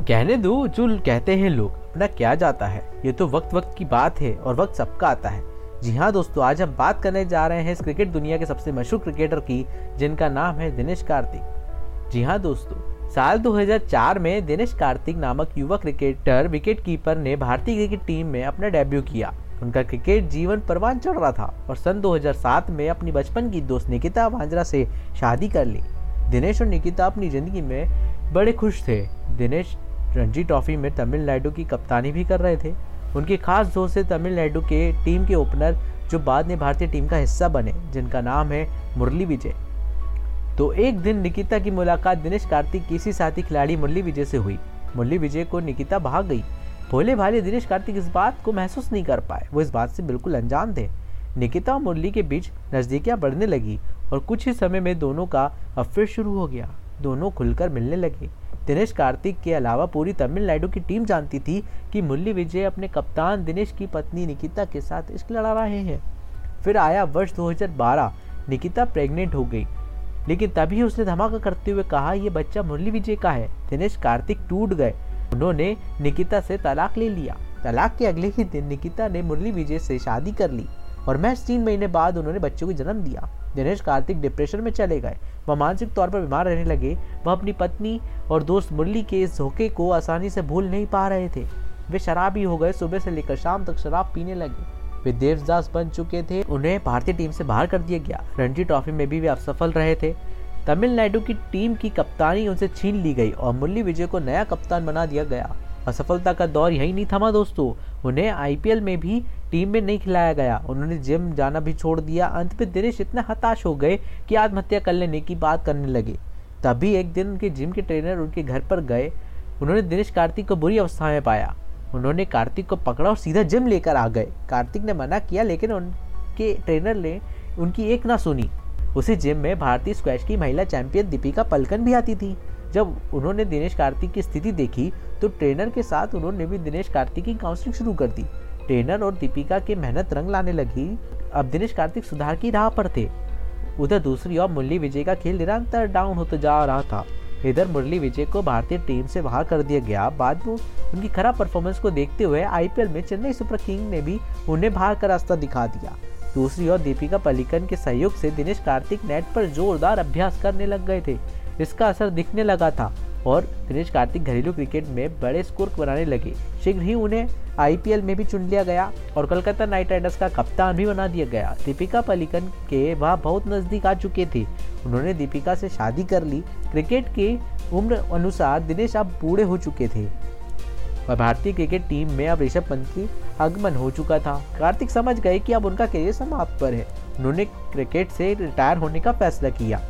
कहने दो, जो कहते हैं लोग, अपना क्या जाता है? ये तो वक्त वक्त की बात है और वक्त सबका आता है। जी हाँ दोस्तों, आज हम बात करने जा रहे हैं इस क्रिकेट दुनिया के सबसे मशहूर क्रिकेटर की, जिनका नाम है दिनेश कार्तिक। जी हाँ दोस्तों, साल 2004 में दिनेश कार्तिक नामक युवा क्रिकेटर विकेट कीपर ने भारतीय क्रिकेट टीम में अपना डेब्यू किया। उनका क्रिकेट जीवन परवान चढ़ रहा था और सन 2007 में अपनी बचपन की दोस्त निकिता वांजरा से शादी कर ली। दिनेश और निकिता अपनी ज़िंदगी में बड़े खुश थे। दिनेश रणजी ट्रॉफी में तमिलनाडु की कप्तानी भी कर रहे थे। उनके खास दोस्त से तमिलनाडु के टीम के ओपनर, जो बाद में भारतीय टीम का हिस्सा बने, जिनका नाम है मुरली विजय। तो एक दिन निकिता की मुलाकात दिनेश कार्तिक, किसी साथी खिलाड़ी मुरली विजय से हुई। मुरली विजय को निकिता भाग गई। भोले भाले दिनेश कार्तिक इस बात को महसूस नहीं कर पाए। वो इस बात से बिल्कुल अनजान थे। निकिता और मुरली के बीच नजदीकियाँ बढ़ने लगी और कुछ ही समय में दोनों का अफेयर शुरू हो गया। दोनों खुलकर मिलने लगे। दिनेश कार्तिक के अलावा पूरी तमिलनाडु की टीम जानती थी कि मुरली विजय अपने कप्तान दिनेश की पत्नी निकिता के साथ इश्क लड़ा रहे हैं। फिर आया वर्ष 2012 निकिता प्रेग्नेंट हो गई। लेकिन तभी उसने धमाका करते हुए कहा यह बच्चा मुरली विजय का है, दिनेश कार्तिक टूट गए। उन्होंने निकिता से तलाक ले लिया। तलाक के अगले ही दिन निकिता ने मुरली विजय से शादी कर ली और मैच तीन महीने बाद उन्होंने बच्चों को जन्म दिया। दिनेश कार्तिक डिप्रेशन में चले गए। वह मानसिक तौर पर बीमार रहने लगे। वह अपनी पत्नी और दोस्त मुरली के इस धोखे को आसानी से भूल नहीं पा रहे थे। वे शराबी हो गए। सुबह से लेकर शाम तक शराब पीने लगे। वे देवदास बन चुके थे। उन्हें भारतीय टीम से बाहर कर दिया गया। रणजी ट्रॉफी में भी वे असफल रहे थे। तमिलनाडु की टीम की कप्तानी उनसे छीन ली गई और मुरली विजय को नया कप्तान बना दिया गया। असफलता का दौर यही नहीं थमा दोस्तों। उन्हें आईपीएल में भी टीम में नहीं खिलाया गया। उन्होंने जिम जाना भी छोड़ दिया। अंत में दिनेश इतने हताश हो गए कि आत्महत्या कर लेने की बात करने लगे। तभी एक दिन उनके जिम के ट्रेनर उनके घर पर गए। उन्होंने दिनेश कार्तिक को बुरी अवस्था में पाया। उन्होंने कार्तिक को पकड़ा और सीधा जिम लेकर आ गए। कार्तिक ने मना किया, लेकिन उनके ट्रेनर ने उनकी एक ना सुनी। उसी जिम में भारतीय स्क्वैश की महिला चैंपियन दीपिका पलकन भी आती थी। जब उन्होंने दिनेश कार्तिक की स्थिति देखी तो ट्रेनर के साथ उन्होंने भी दिनेश कार्तिक की काउंसलिंग शुरू कर दी। ट्रेनर और दीपिका के मेहनत रंग लाने लगी। अब दिनेश कार्तिक सुधार की राह पर थे। उधर दूसरी ओर मुरली विजय का खेल निरंतर डाउन होता जा रहा था। इधर मुरली विजय को भारतीय टीम से बाहर कर दिया गया। बाद में उनकी खराब परफॉर्मेंस को देखते हुए आईपीएल में चेन्नई सुपर किंग ने भी उन्हें बाहर का रास्ता दिखा दिया। दूसरी ओर दीपिका पलिकन के सहयोग से दिनेश कार्तिक नेट पर जोरदार अभ्यास करने लग गए थे। इसका असर दिखने लगा था और दिनेश कार्तिक घरेलू क्रिकेट में बड़े स्कोर बनाने लगे। शीघ्र ही उन्हें आईपीएल में भी चुन लिया गया और कोलकाता नाइट राइडर्स का कप्तान भी बना दिया गया। दीपिका पलिकन के वह बहुत नज़दीक आ चुके थे। उन्होंने दीपिका से शादी कर ली। क्रिकेट के उम्र अनुसार दिनेश अब बूढ़े हो चुके थे। और भारतीय क्रिकेट टीम में अब ऋषभ पंत की आगमन हो चुका था। कार्तिक समझ गए कि अब उनका करियर समाप्त पर है। उन्होंने क्रिकेट से रिटायर होने का फैसला किया।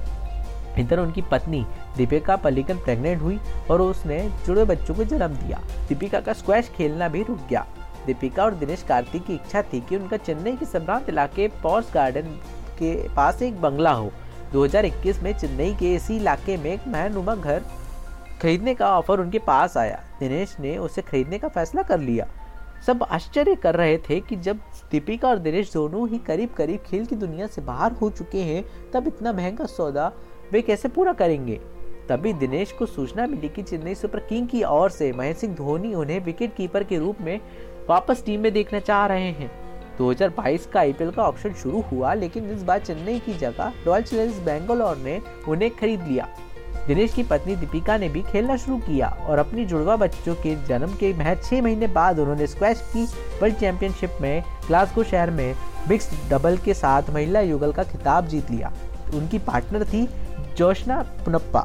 इधर उनकी पत्नी दीपिका पल्लिकन प्रेग्नेंट हुई और उसने जुड़े बच्चों को जन्म दिया। दीपिका का स्क्वैश खेलना भी रुक गया। दीपिका और दिनेश कार्तिक की इच्छा थी कि उनका चेन्नई के सम्रांत इलाके पॉर्स गार्डन के पास एक बंगला हो। 2021 में चेन्नई के इसी इलाके में एक महनुमा घर खरीदने का ऑफ़र उनके पास आया। दिनेश ने उसे खरीदने का फैसला कर लिया। सब आश्चर्य कर रहे थे कि जब दीपिका और दिनेश दोनों ही करीब करीब खेल की दुनिया से बाहर हो चुके हैं, तब इतना महँगा सौदा वे कैसे पूरा करेंगे? तभी दिनेश को सूचना मिली कि चेन्नई सुपर किंग की ओर से महेंद्र सिंह धोनी उन्हें विकेट कीपर के रूप में वापस टीम में देखना चाह रहे हैं। 2022 का आईपीएल का ऑप्शन शुरू हुआ, लेकिन इस बार चेन्नई की जगह रॉयल चैलेंजर्स बेंगलोर ने उन्हें खरीद लिया। दिनेश की पत्नी दीपिका ने भी खेलना शुरू किया और अपनी जुड़वा बच्चों के जन्म के महज छह महीने बाद उन्होंने स्क्वैश की। वर्ल्ड चैंपियनशिप में ग्लासगो शहर में मिक्स डबल के साथ महिला युगल का खिताब जीत लिया। उनकी पार्टनर थी जोशना पुनप्पा,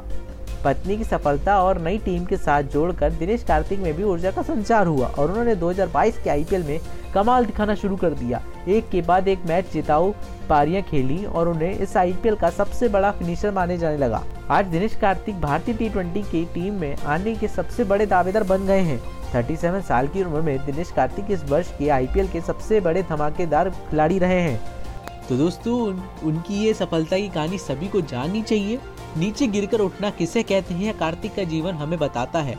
पत्नी की सफलता और नई टीम के साथ जोड़कर दिनेश कार्तिक में भी ऊर्जा का संचार हुआ और उन्होंने 2022 के आईपीएल में कमाल दिखाना शुरू कर दिया। एक के बाद एक मैच जिताऊ पारियाँ खेली और उन्हें इस आईपीएल का सबसे बड़ा फिनिशर माने जाने लगा। आज दिनेश कार्तिक भारतीय टी की टीम में आने के सबसे बड़े दावेदार बन गए हैं। 37 साल की उम्र में दिनेश कार्तिक इस वर्ष के आईपीएल के सबसे बड़े धमाकेदार खिलाड़ी रहे हैं। तो दोस्तों उन, उनकी ये सफलता की कहानी सभी को जाननी चाहिए। नीचे गिरकर उठना किसे कहते हैं कार्तिक का जीवन हमें बताता है।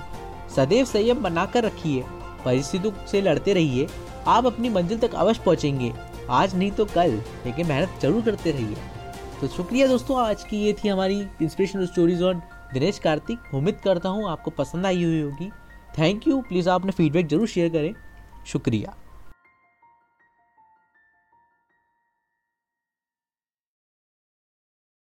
सदैव संयम बनाकर रखिए परिस्थितियों से लड़ते रहिए आप अपनी मंजिल तक अवश्य पहुँचेंगे। आज नहीं तो कल लेकिन मेहनत ज़रूर करते रहिए। तो शुक्रिया दोस्तों आज की ये थी हमारी inspirational stories on Dinesh Karthik. उम्मीद करता हूँ आपको पसंद आई हुई होगी। थैंक यू प्लीज़ आप अपने फीडबैक ज़रूर शेयर करें। शुक्रिया।